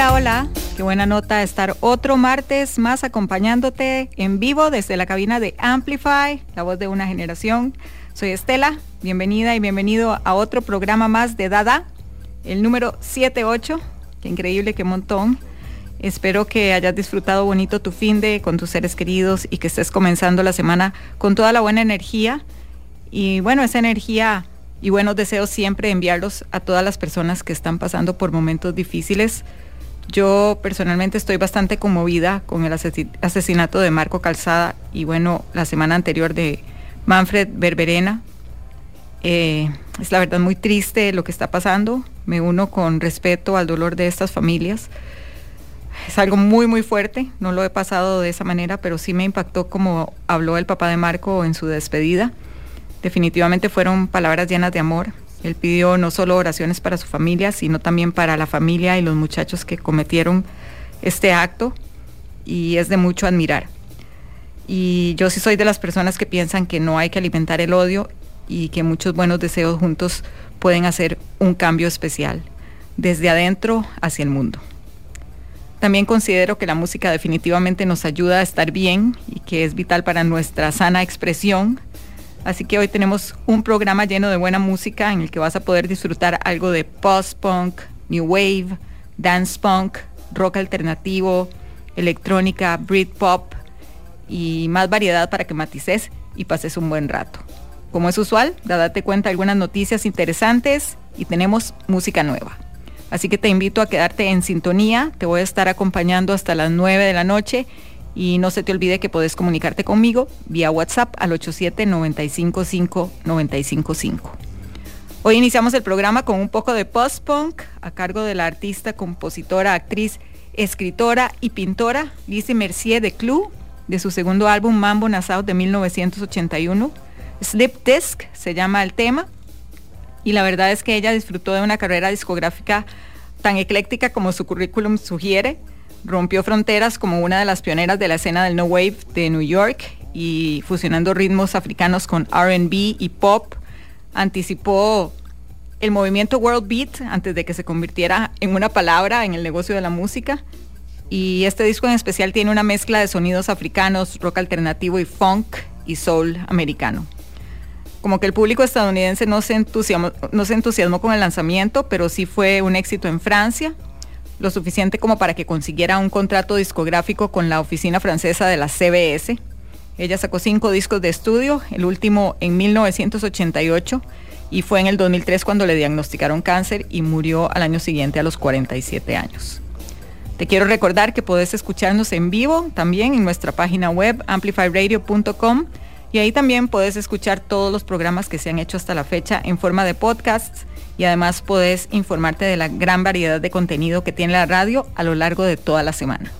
Hola, hola. Qué buena nota estar otro martes más acompañándote en vivo desde la cabina de Amplify, la voz de una generación. Soy Estela, bienvenida y bienvenido a otro programa más de Dada, el número 78. Qué increíble, qué montón. Espero que hayas disfrutado bonito tu fin de con tus seres queridos y que estés comenzando la semana con toda la buena energía. Y bueno, esa energía y buenos deseos siempre enviarlos a todas las personas que están pasando por momentos difíciles. Yo personalmente estoy bastante conmovida con el asesi- asesinato de Marco Calzada y bueno, la semana anterior de Manfred Berberena. Eh, es la verdad muy triste lo que está pasando. Me uno con respeto al dolor de estas familias. Es algo muy, muy fuerte. No lo he pasado de esa manera, pero sí me impactó como habló el papá de Marco en su despedida. Definitivamente fueron palabras llenas de amor. Él pidió no solo oraciones para su familia, sino también para la familia y los muchachos que cometieron este acto y es de mucho admirar. Y yo sí soy de las personas que piensan que no hay que alimentar el odio y que muchos buenos deseos juntos pueden hacer un cambio especial, desde adentro hacia el mundo. También considero que la música definitivamente nos ayuda a estar bien y que es vital para nuestra sana expresión. Así que hoy tenemos un programa lleno de buena música en el que vas a poder disfrutar algo de post-punk, new wave, dance punk, rock alternativo, electrónica, Britpop y más variedad para que matices y pases un buen rato. Como es usual, date cuenta de algunas noticias interesantes y tenemos música nueva. Así que te invito a quedarte en sintonía, te voy a estar acompañando hasta las 9 de la noche y no se te olvide que puedes comunicarte conmigo vía WhatsApp al 87-955-955. Hoy iniciamos el programa con un poco de post-punk a cargo de la artista, compositora, actriz, escritora y pintora Lizzie Mercier de Clou, de su segundo álbum Mambo Nassau de 1981. Slip Disc se llama el tema y la verdad es que ella disfrutó de una carrera discográfica tan ecléctica como su currículum sugiere. Rompió fronteras como una de las pioneras de la escena del No Wave de New York y fusionando ritmos africanos con RB y pop, anticipó el movimiento World Beat antes de que se convirtiera en una palabra en el negocio de la música. Y este disco en especial tiene una mezcla de sonidos africanos, rock alternativo y funk y soul americano como que el público estadounidense no se, entusiasmó, no se entusiasmó con el lanzamiento, pero sí fue un éxito en Francia, lo suficiente como para que consiguiera un contrato discográfico con la oficina francesa de la CBS. Ella sacó cinco discos de estudio, el último en 1988 y fue en el 2003 cuando le diagnosticaron cáncer y murió al año siguiente a los 47 años. Te quiero recordar que podés escucharnos en vivo también en nuestra página web amplifyradio.com y ahí también puedes escuchar todos los programas que se han hecho hasta la fecha en forma de podcasts y además puedes informarte de la gran variedad de contenido que tiene la radio a lo largo de toda la semana.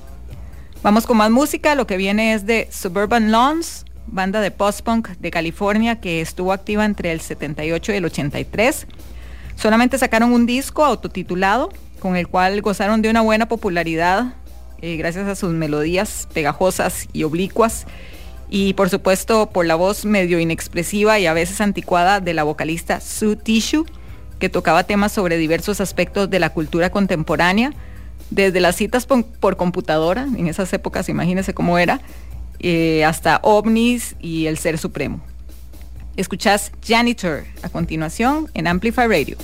Vamos con más música, lo que viene es de Suburban Lawns, banda de post-punk de California que estuvo activa entre el 78 y el 83. Solamente sacaron un disco autotitulado con el cual gozaron de una buena popularidad eh, gracias a sus melodías pegajosas y oblicuas y por supuesto por la voz medio inexpresiva y a veces anticuada de la vocalista Sue Tissue, que tocaba temas sobre diversos aspectos de la cultura contemporánea, desde las citas por, computadora, en esas épocas imagínense cómo era, eh, hasta ovnis y el ser supremo. Escuchás Janitor a continuación en Amplify Radio.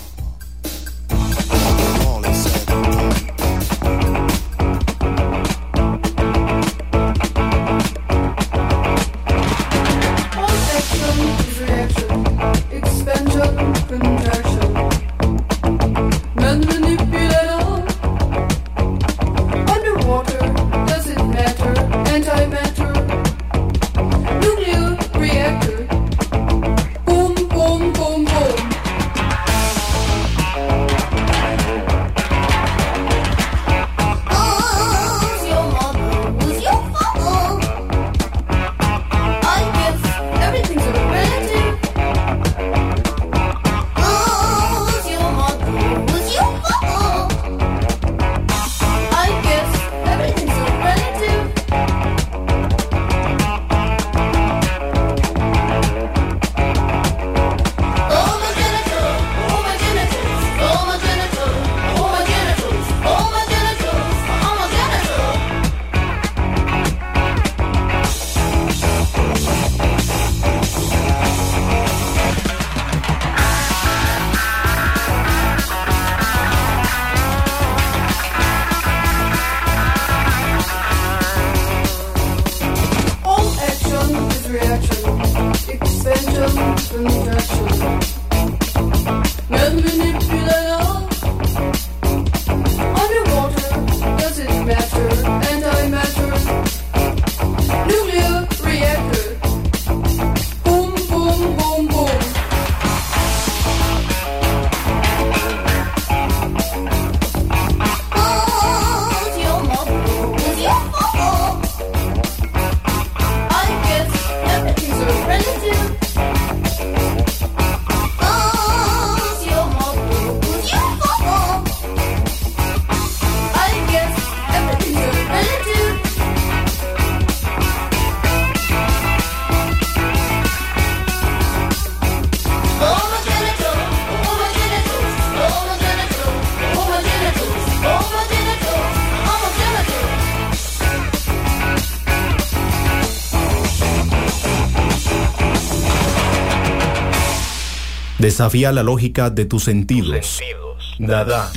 Desafía la lógica de tus sentidos. Tus sentidos. Dada.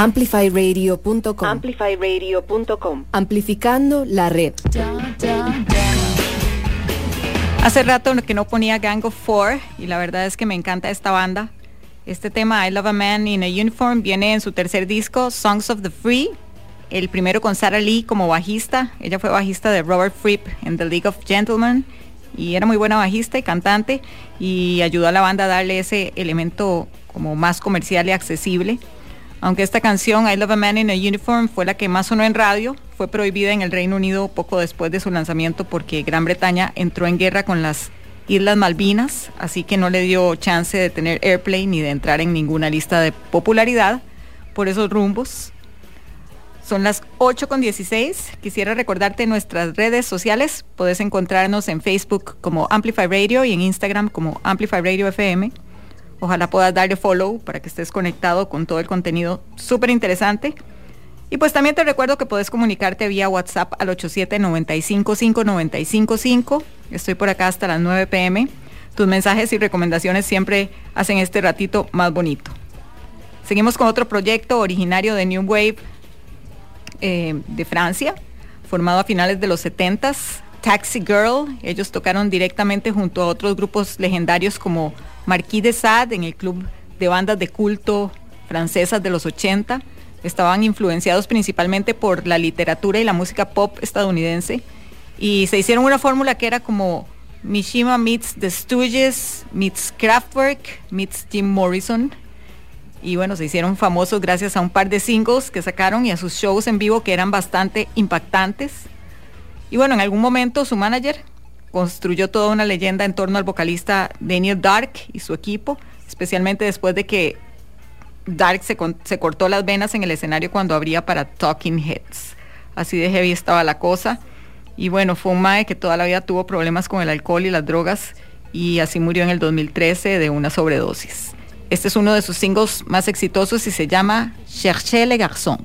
amplifyradio.com. Amplifyradio.com. Amplificando la red. Hace rato que no ponía Gang of Four y la verdad es que me encanta esta banda. Este tema, I Love a Man in a Uniform, viene en su tercer disco, Songs of the Free, el primero con Sarah Lee como bajista. Ella fue bajista de Robert Fripp en The League of Gentlemen y era muy buena bajista y cantante y ayudó a la banda a darle ese elemento como más comercial y accesible. Aunque esta canción, I Love a Man in a Uniform, fue la que más sonó en radio, fue prohibida en el Reino Unido poco después de su lanzamiento porque Gran Bretaña entró en guerra con las Islas Malvinas, así que no le dio chance de tener airplay ni de entrar en ninguna lista de popularidad por esos rumbos. Son las 8 con 16. Quisiera recordarte nuestras redes sociales. Puedes encontrarnos en Facebook como Amplify Radio y en Instagram como Amplify Radio FM. Ojalá puedas darle follow para que estés conectado con todo el contenido súper interesante. Y pues también te recuerdo que puedes comunicarte vía WhatsApp al 87955955. Estoy por acá hasta las 9 pm. Tus mensajes y recomendaciones siempre hacen este ratito más bonito. Seguimos con otro proyecto originario de New Wave eh, de Francia, formado a finales de los 70s. Taxi Girl, ellos tocaron directamente junto a otros grupos legendarios como Marquis de Sade en el club de bandas de culto francesas de los 80. Estaban influenciados principalmente por la literatura y la música pop estadounidense. Y se hicieron una fórmula que era como Mishima meets The Stooges, meets Kraftwerk, meets Jim Morrison. Y bueno, se hicieron famosos gracias a un par de singles que sacaron y a sus shows en vivo que eran bastante impactantes. Y bueno, en algún momento su manager construyó toda una leyenda en torno al vocalista Daniel Dark y su equipo, especialmente después de que Dark se, se cortó las venas en el escenario cuando abría para Talking Heads. Así de heavy estaba la cosa. Y bueno, fue un mae que toda la vida tuvo problemas con el alcohol y las drogas y así murió en el 2013 de una sobredosis. Este es uno de sus singles más exitosos y se llama Cherchez le garçon.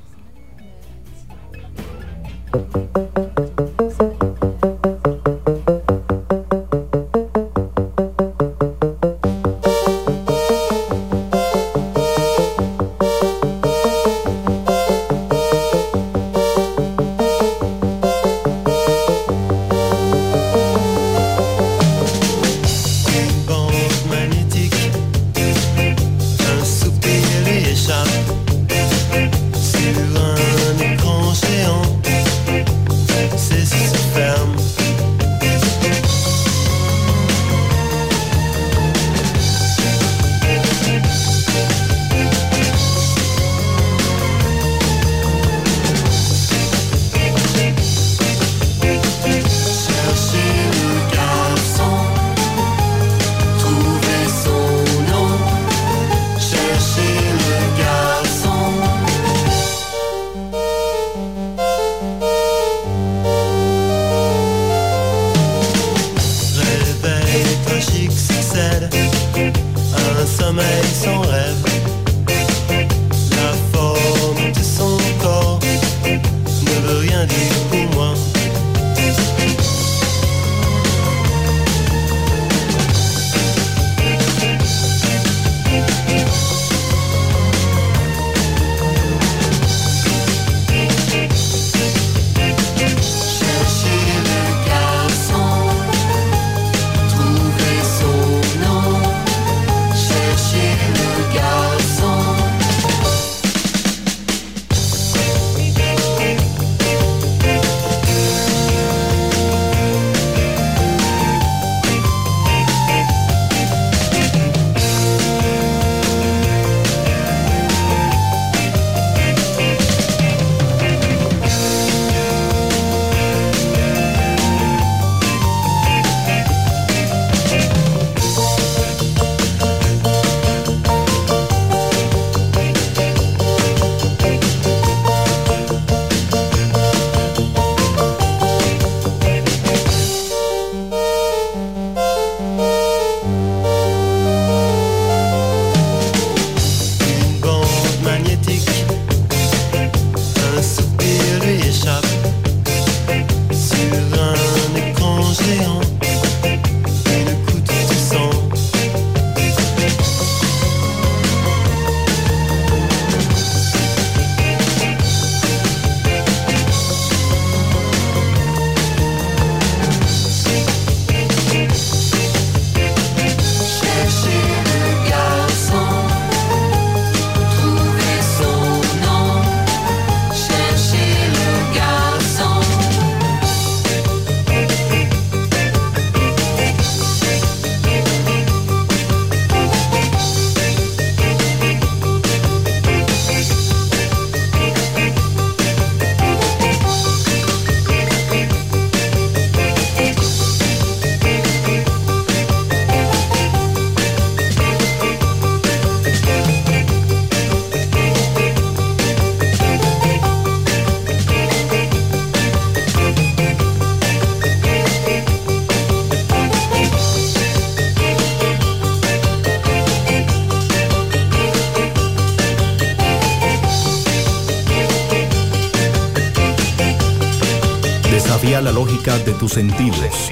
Tus sentidos.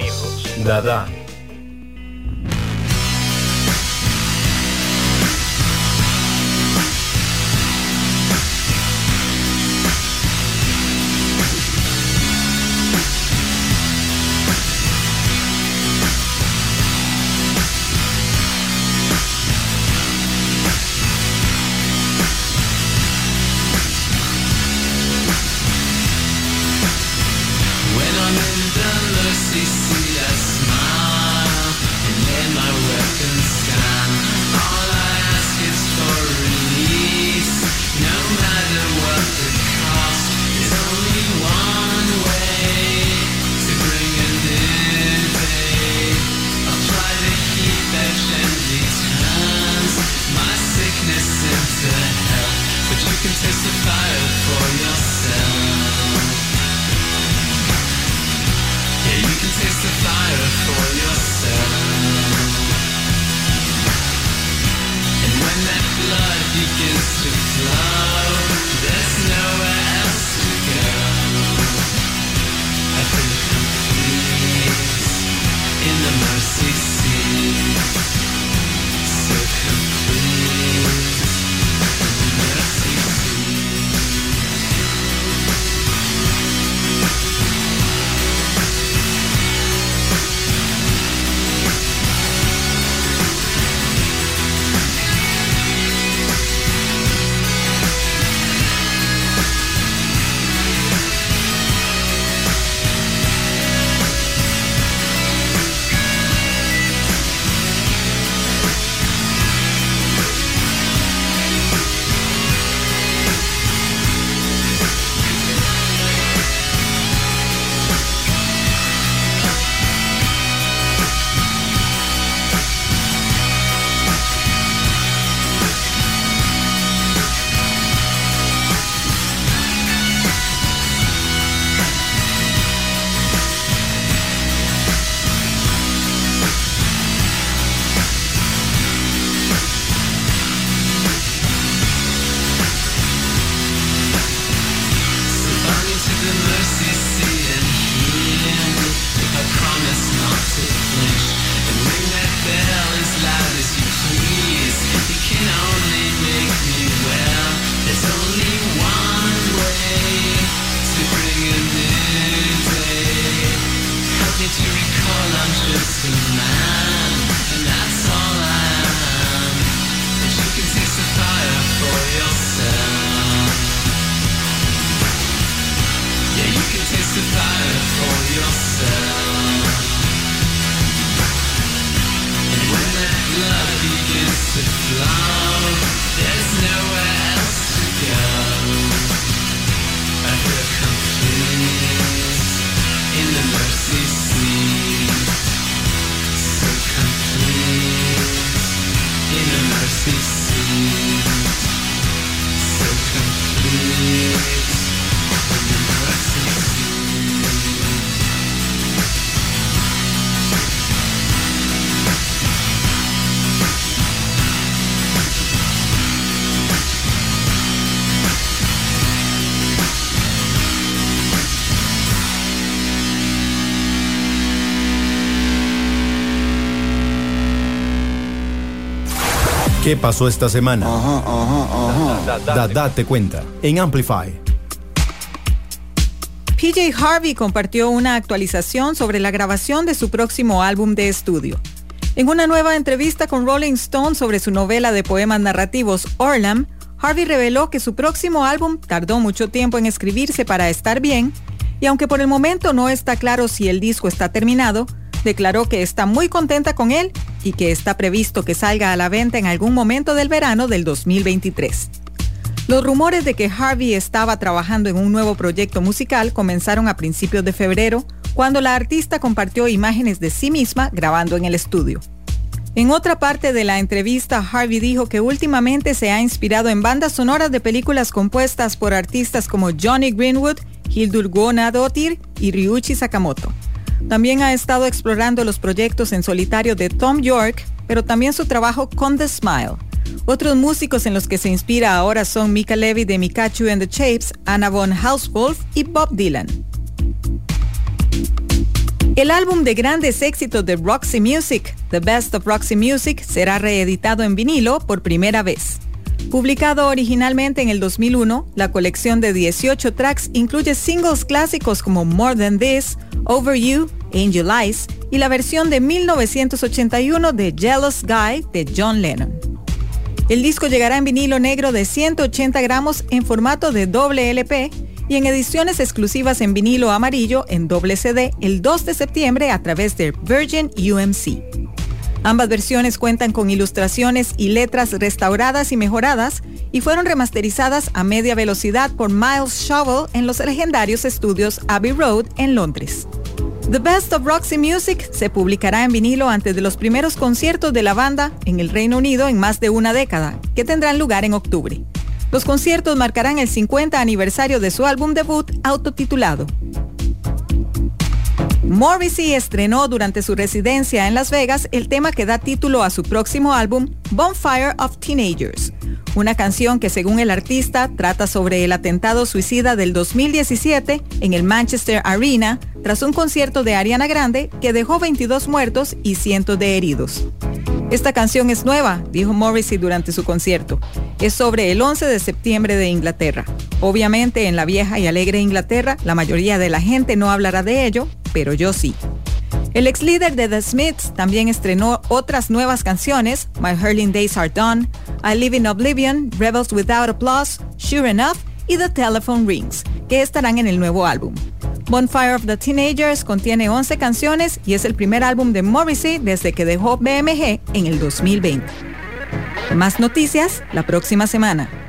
Dada. ¿Qué pasó esta semana? Dada te cuenta en Amplify. PJ Harvey compartió una actualización sobre la grabación de su próximo álbum de estudio. En una nueva entrevista con Rolling Stone sobre su novela de poemas narrativos Orlam, Harvey reveló que su próximo álbum tardó mucho tiempo en escribirse para estar bien, y aunque por el momento no está claro si el disco está terminado, declaró que está muy contenta con él y que está previsto que salga a la venta en algún momento del verano del 2023. Los rumores de que Harvey estaba trabajando en un nuevo proyecto musical comenzaron a principios de febrero, cuando la artista compartió imágenes de sí misma grabando en el estudio. En otra parte de la entrevista, Harvey dijo que últimamente se ha inspirado en bandas sonoras de películas compuestas por artistas como Johnny Greenwood, Hildur Guðnadóttir y Ryuichi Sakamoto. También ha estado explorando los proyectos en solitario de Tom York, pero también su trabajo con The Smile. Otros músicos en los que se inspira ahora son Mika Levy de Mikachu and the Shapes, Anna von Hauswolf y Bob Dylan. El álbum de grandes éxitos de Roxy Music, The Best of Roxy Music, será reeditado en vinilo por primera vez. Publicado originalmente en el 2001, la colección de 18 tracks incluye singles clásicos como More Than This, Over You, Angel Eyes y la versión de 1981 de Jealous Guy de John Lennon. El disco llegará en vinilo negro de 180 gramos en formato de doble LP y en ediciones exclusivas en vinilo amarillo en doble CD el 2 de septiembre a través de Virgin UMC. Ambas versiones cuentan con ilustraciones y letras restauradas y mejoradas y fueron remasterizadas a media velocidad por Miles Shovel en los legendarios estudios Abbey Road en Londres. The Best of Roxy Music se publicará en vinilo antes de los primeros conciertos de la banda en el Reino Unido en más de una década, que tendrán lugar en octubre. Los conciertos marcarán el 50 aniversario de su álbum debut autotitulado. Morrissey estrenó durante su residencia en Las Vegas el tema que da título a su próximo álbum, Bonfire of Teenagers, una canción que según el artista trata sobre el atentado suicida del 2017 en el Manchester Arena tras un concierto de Ariana Grande que dejó 22 muertos y cientos de heridos. Esta canción es nueva, dijo Morrissey durante su concierto. Es sobre el 11 de septiembre de Inglaterra. Obviamente en la vieja y alegre Inglaterra la mayoría de la gente no hablará de ello, pero yo sí. El ex líder de The Smiths también estrenó otras nuevas canciones, My Hurling Days Are Done, I Live in Oblivion, Rebels Without Applause, Sure Enough y The Telephone Rings, que estarán en el nuevo álbum. Bonfire of the Teenagers contiene 11 canciones y es el primer álbum de Morrissey desde que dejó BMG en el 2020. Más noticias la próxima semana.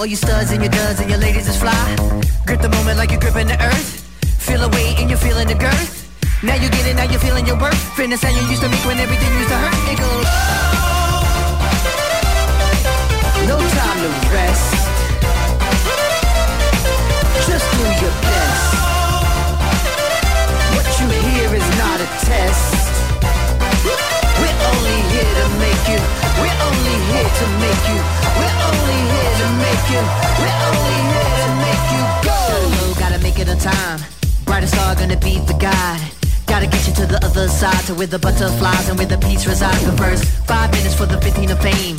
All you studs and your duds and your ladies is fly. Grip the moment like you're gripping the earth. Feel a weight and you're feeling the girth. Now you get it, now you're feeling your worth. Fitness how you used to make when everything used to hurt. It goes. No time to rest. Just do your best. What you hear is not a test. Only here to make you. We're only here to make you. We're only here to make you. We're only here to make you go. Gotta gotta make it on time. Brightest star gonna be the guide. Gotta get you to the other side, to where the butterflies and where the peace resides. The first five minutes for the 15 of fame.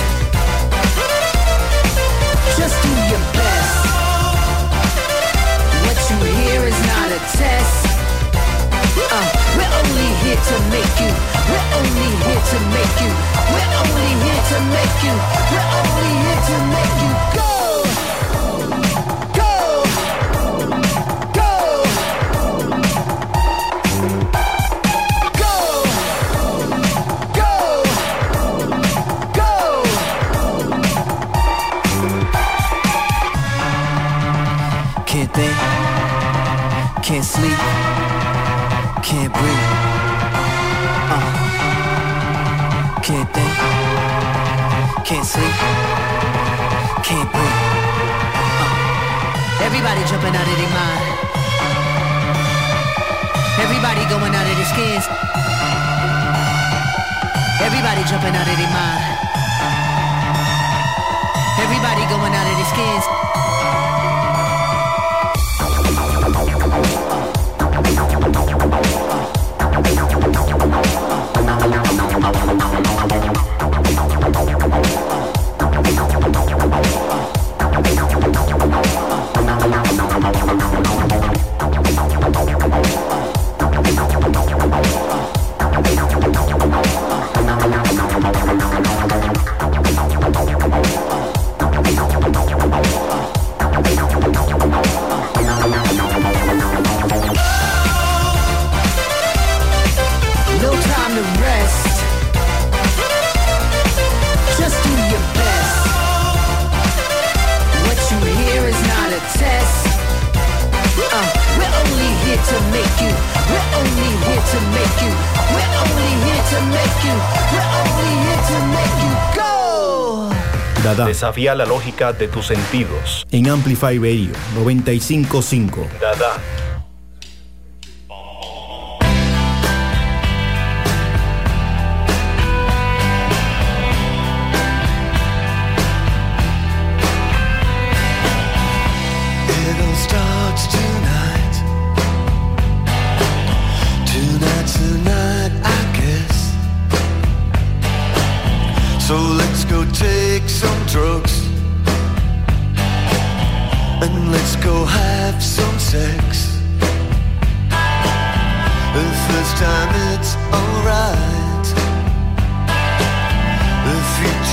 Not a test. Uh, we're only here to make you. We're only here to make you. We're only here to make you. We're only here to make you Everybody jumping out of their mind. Everybody going out of their skins. Everybody jumping out of their mind. Everybody going out of their skins. Desafía la lógica de tus sentidos. En Amplify Radio 955. Dada.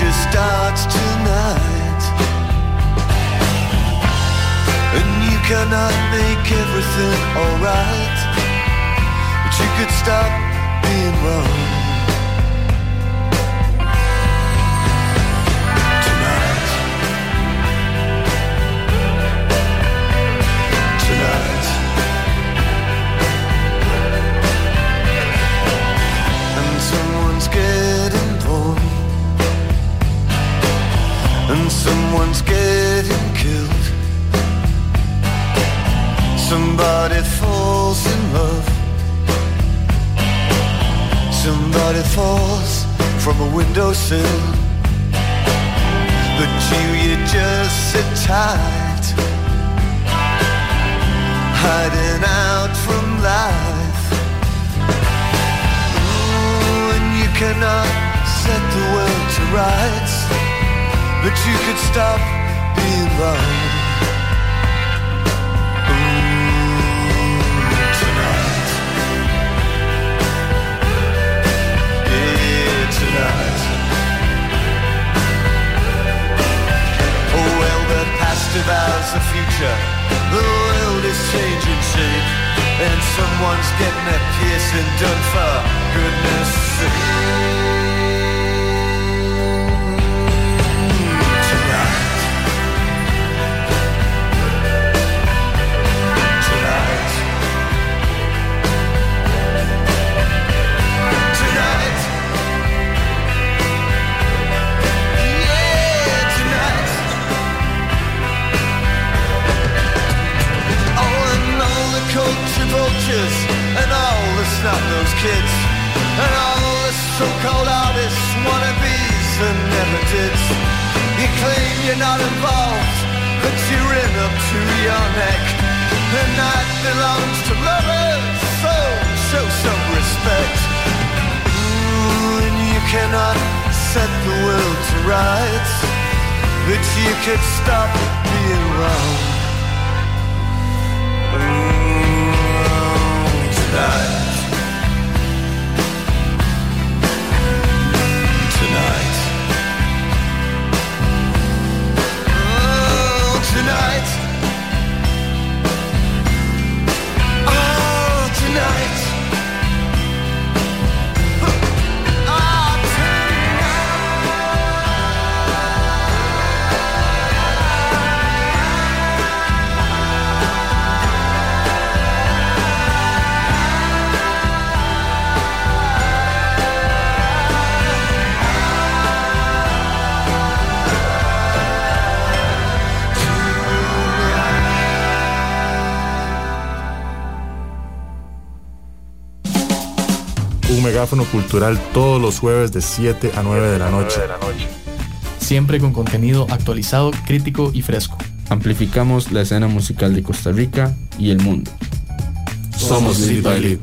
Future starts tonight. And you cannot make everything alright But you could stop being wrong someone's getting killed Somebody falls in love. Somebody falls from a windowsill. But you, you just sit tight, hiding out from life. Ooh, and you cannot set the world to rights, but you could stop being wrong. tonight. Yeah, tonight. Oh well, the past devours the future. The world is changing shape, and someone's getting their piercing done for goodness sake. Vultures and all the snot-nosed kids and all the so-called artists, wannabes and never dids. You claim you're not involved, but you're in up to your neck. The night belongs to lovers, so show some respect. Ooh, and you cannot set the world to rights, but you could stop being wrong. Tonight. Tonight. Oh, tonight. Un megáfono cultural todos los jueves de 7 a 9 de la noche. Siempre con contenido actualizado, crítico y fresco. Amplificamos la escena musical de Costa Rica y el mundo. Somos Lead by Lead.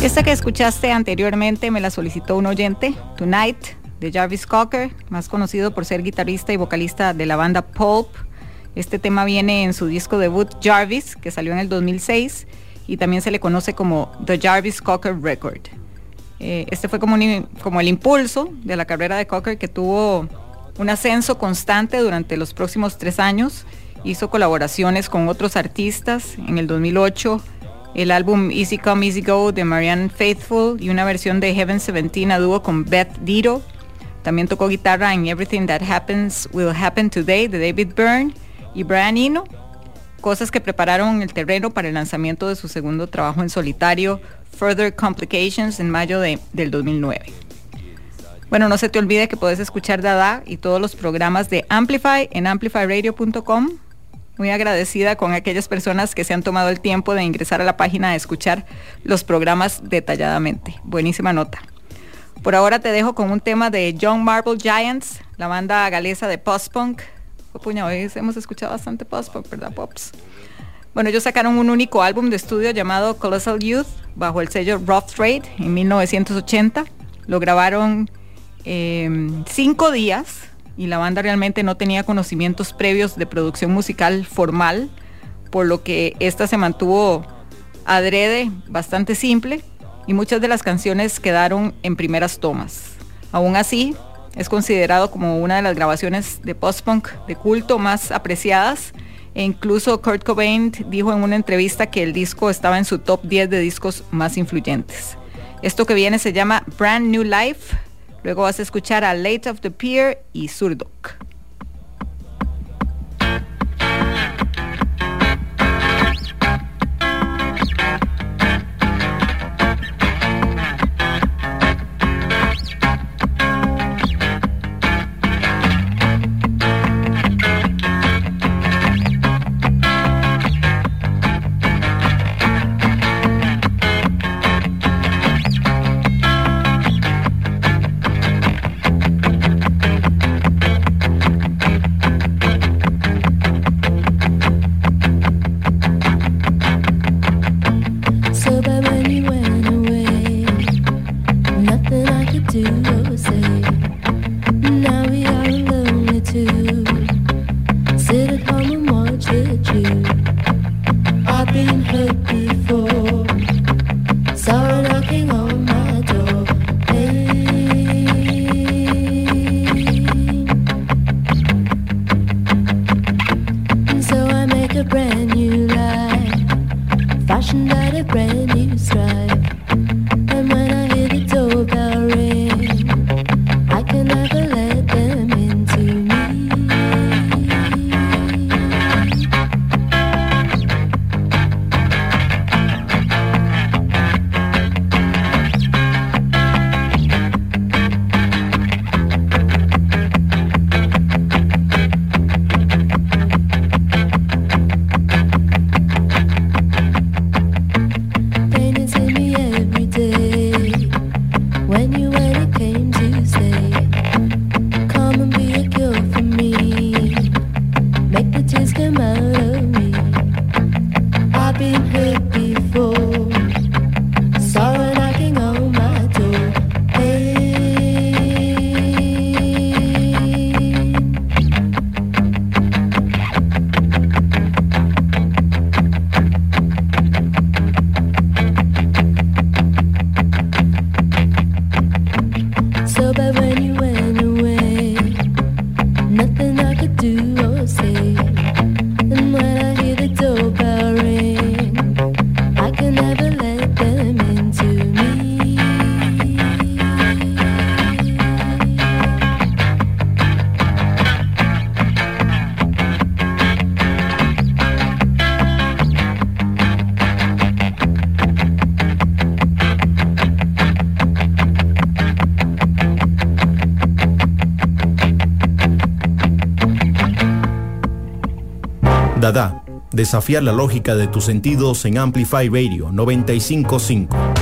Esta que escuchaste anteriormente me la solicitó un oyente, Tonight, de Jarvis Cocker, más conocido por ser guitarrista y vocalista de la banda Pulp. Este tema viene en su disco debut Jarvis, que salió en el 2006, y también se le conoce como The Jarvis Cocker Record. Eh, este fue como, como el impulso de la carrera de Cocker que tuvo un ascenso constante durante los próximos tres años. Hizo colaboraciones con otros artistas. En el 2008 el álbum Easy Come Easy Go de Marianne Faithful y una versión de Heaven 17 a dúo con Beth Dito. También tocó guitarra en Everything That Happens Will Happen Today de David Byrne y Brian Eno, cosas que prepararon el terreno para el lanzamiento de su segundo trabajo en solitario, Further Complications, en mayo de- del 2009. Bueno, no se te olvide que puedes escuchar Dada y todos los programas de Amplify en amplifyradio.com. Muy agradecida con aquellas personas que se han tomado el tiempo de ingresar a la página a escuchar los programas detalladamente. Buenísima nota. Por ahora te dejo con un tema de Young Marble Giants, la banda galesa de post-punk. Puña, hoy hemos escuchado bastante post-punk, ¿verdad, Pops? Bueno, ellos sacaron un único álbum de estudio llamado Colossal Youth bajo el sello Rough Trade en 1980. Lo grabaron en cinco días y la banda realmente no tenía conocimientos previos de producción musical formal, por lo que esta se mantuvo adrede, bastante simple, y muchas de las canciones quedaron en primeras tomas. Aún así, es considerado como una de las grabaciones de post-punk de culto más apreciadas, e incluso Kurt Cobain dijo en una entrevista que el disco estaba en su top 10 de discos más influyentes. Esto que viene se llama Brand New Life, luego vas a escuchar a Late of the Pier y Surdoc. day. Desafiar la lógica de tus sentidos en Amplify Radio 955.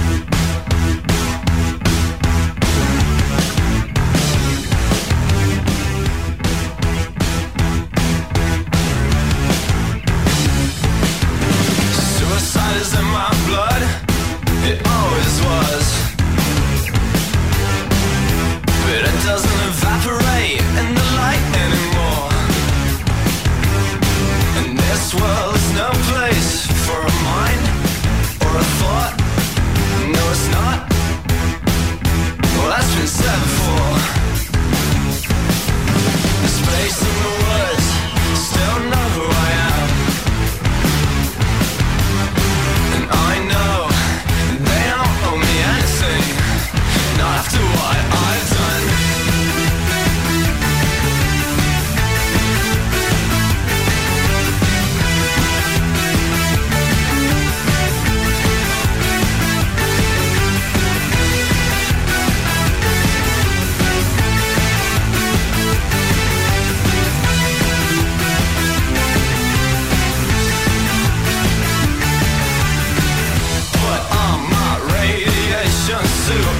suit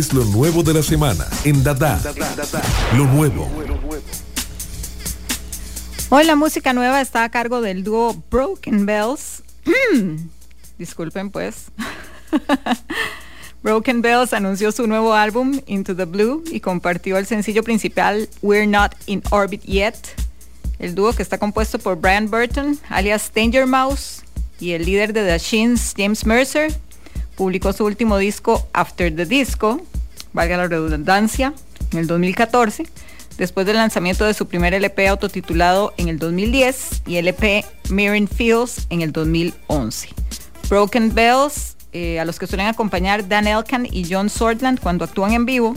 Es lo nuevo de la semana en Dada. Lo nuevo. Hoy la música nueva está a cargo del dúo Broken Bells. Disculpen pues. Broken Bells anunció su nuevo álbum Into the Blue y compartió el sencillo principal We're Not in Orbit Yet. El dúo que está compuesto por Brian Burton, alias Danger Mouse, y el líder de The Shins, James Mercer, publicó su último disco After the Disco, valga la redundancia, en el 2014, después del lanzamiento de su primer LP autotitulado en el 2010 y LP Mirren Fields en el 2011. Broken Bells, eh, a los que suelen acompañar Dan Elkan y John Swordland cuando actúan en vivo,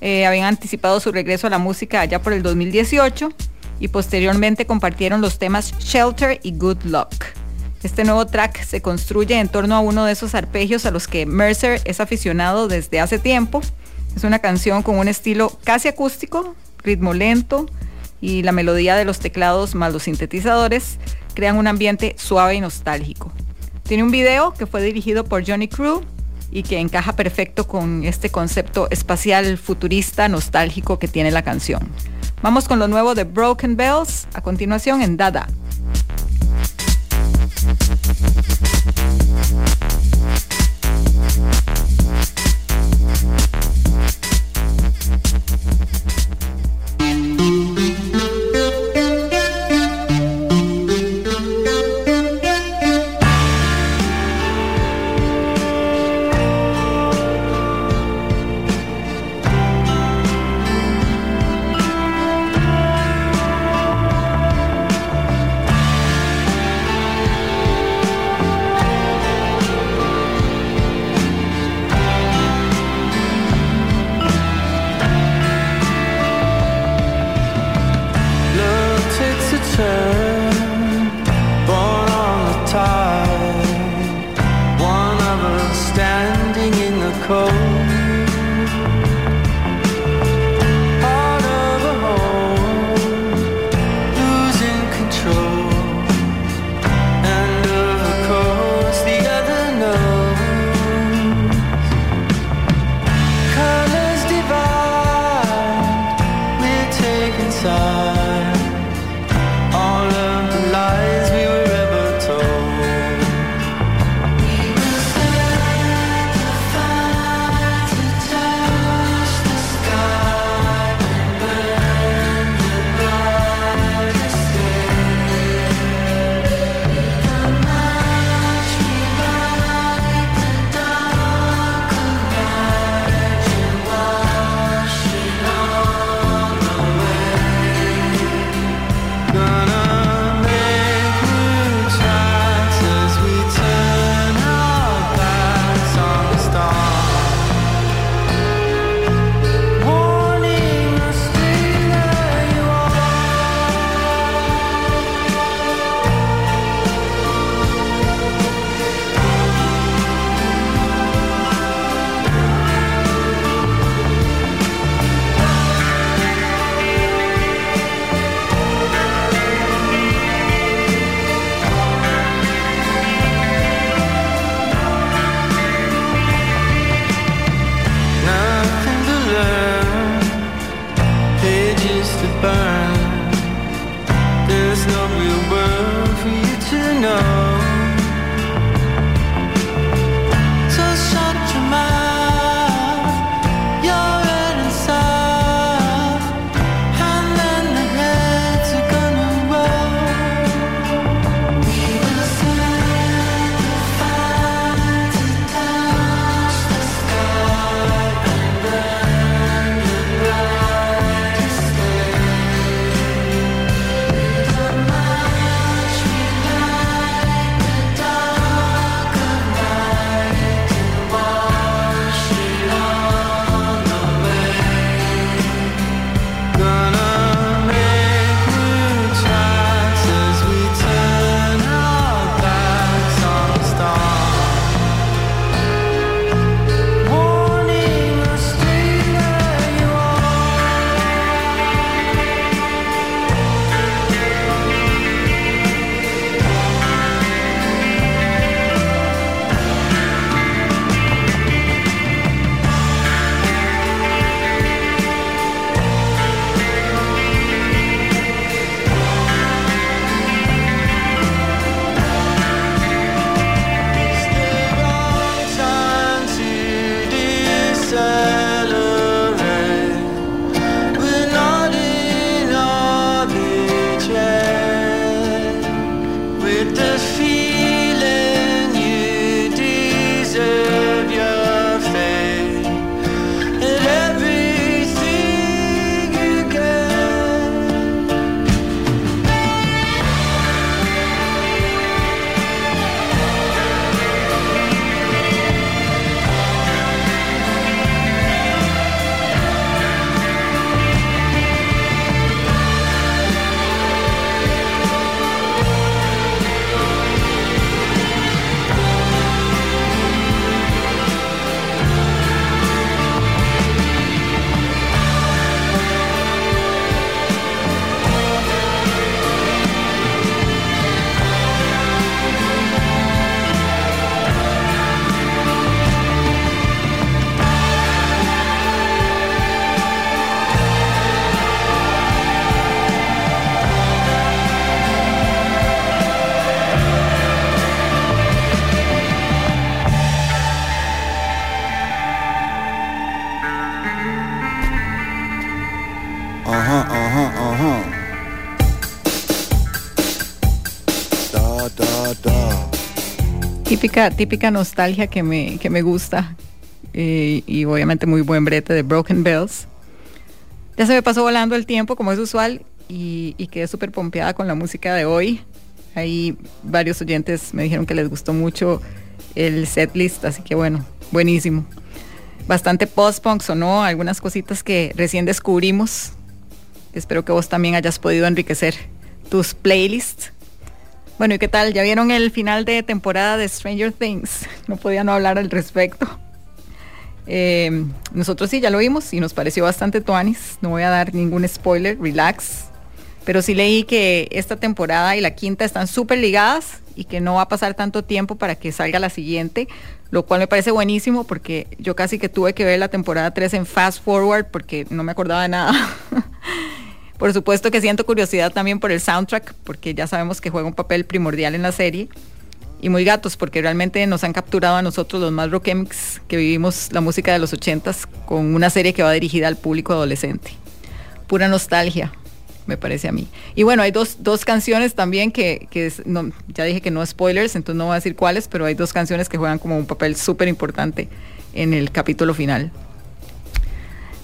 eh, habían anticipado su regreso a la música allá por el 2018 y posteriormente compartieron los temas Shelter y Good Luck. Este nuevo track se construye en torno a uno de esos arpegios a los que Mercer es aficionado desde hace tiempo. Es una canción con un estilo casi acústico, ritmo lento y la melodía de los teclados más los sintetizadores crean un ambiente suave y nostálgico. Tiene un video que fue dirigido por Johnny Crew y que encaja perfecto con este concepto espacial futurista nostálgico que tiene la canción. Vamos con lo nuevo de Broken Bells a continuación en Dada. Típica, nostalgia que me, que me gusta. eh, y obviamente muy buen brete de Broken Bells. Ya se me pasó volando el tiempo, como es usual, y, y quedé súper pompeada con la música de hoy. Ahí varios oyentes me dijeron que les gustó mucho el setlist, así que bueno, buenísimo. Bastante post-punk sonó, algunas cositas que recién descubrimos. Espero que vos también hayas podido enriquecer tus playlists. Bueno, ¿y qué tal? ¿Ya vieron el final de temporada de Stranger Things? No podía no hablar al respecto. Eh, nosotros sí ya lo vimos y nos pareció bastante tuanis. No voy a dar ningún spoiler, relax. Pero sí leí que esta temporada y la quinta están súper ligadas y que no va a pasar tanto tiempo para que salga la siguiente, lo cual me parece buenísimo porque yo casi que tuve que ver la temporada 3 en fast forward porque no me acordaba de nada. por supuesto que siento curiosidad también por el soundtrack porque ya sabemos que juega un papel primordial en la serie. Y muy gatos porque realmente nos han capturado a nosotros los más rockemics que vivimos la música de los ochentas con una serie que va dirigida al público adolescente. Pura nostalgia, me parece a mí. Y bueno, hay dos, dos canciones también que, que no, ya dije que no spoilers, entonces no voy a decir cuáles, pero hay dos canciones que juegan como un papel súper importante en el capítulo final.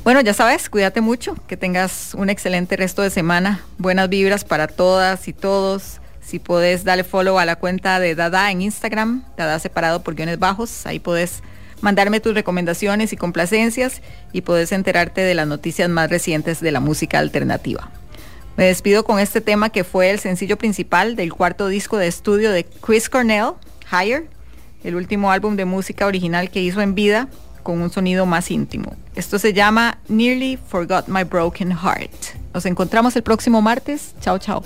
Bueno, ya sabes, cuídate mucho, que tengas un excelente resto de semana, buenas vibras para todas y todos. Si podés, darle follow a la cuenta de Dada en Instagram, Dada separado por guiones bajos, ahí podés mandarme tus recomendaciones y complacencias y podés enterarte de las noticias más recientes de la música alternativa. Me despido con este tema que fue el sencillo principal del cuarto disco de estudio de Chris Cornell, Higher, el último álbum de música original que hizo en vida con un sonido más íntimo. Esto se llama Nearly Forgot My Broken Heart. Nos encontramos el próximo martes. Chao, chao.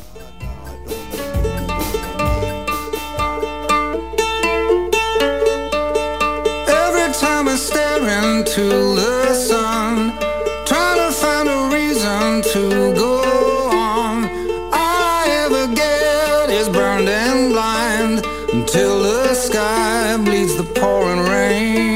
Until the sky bleeds the pouring rain.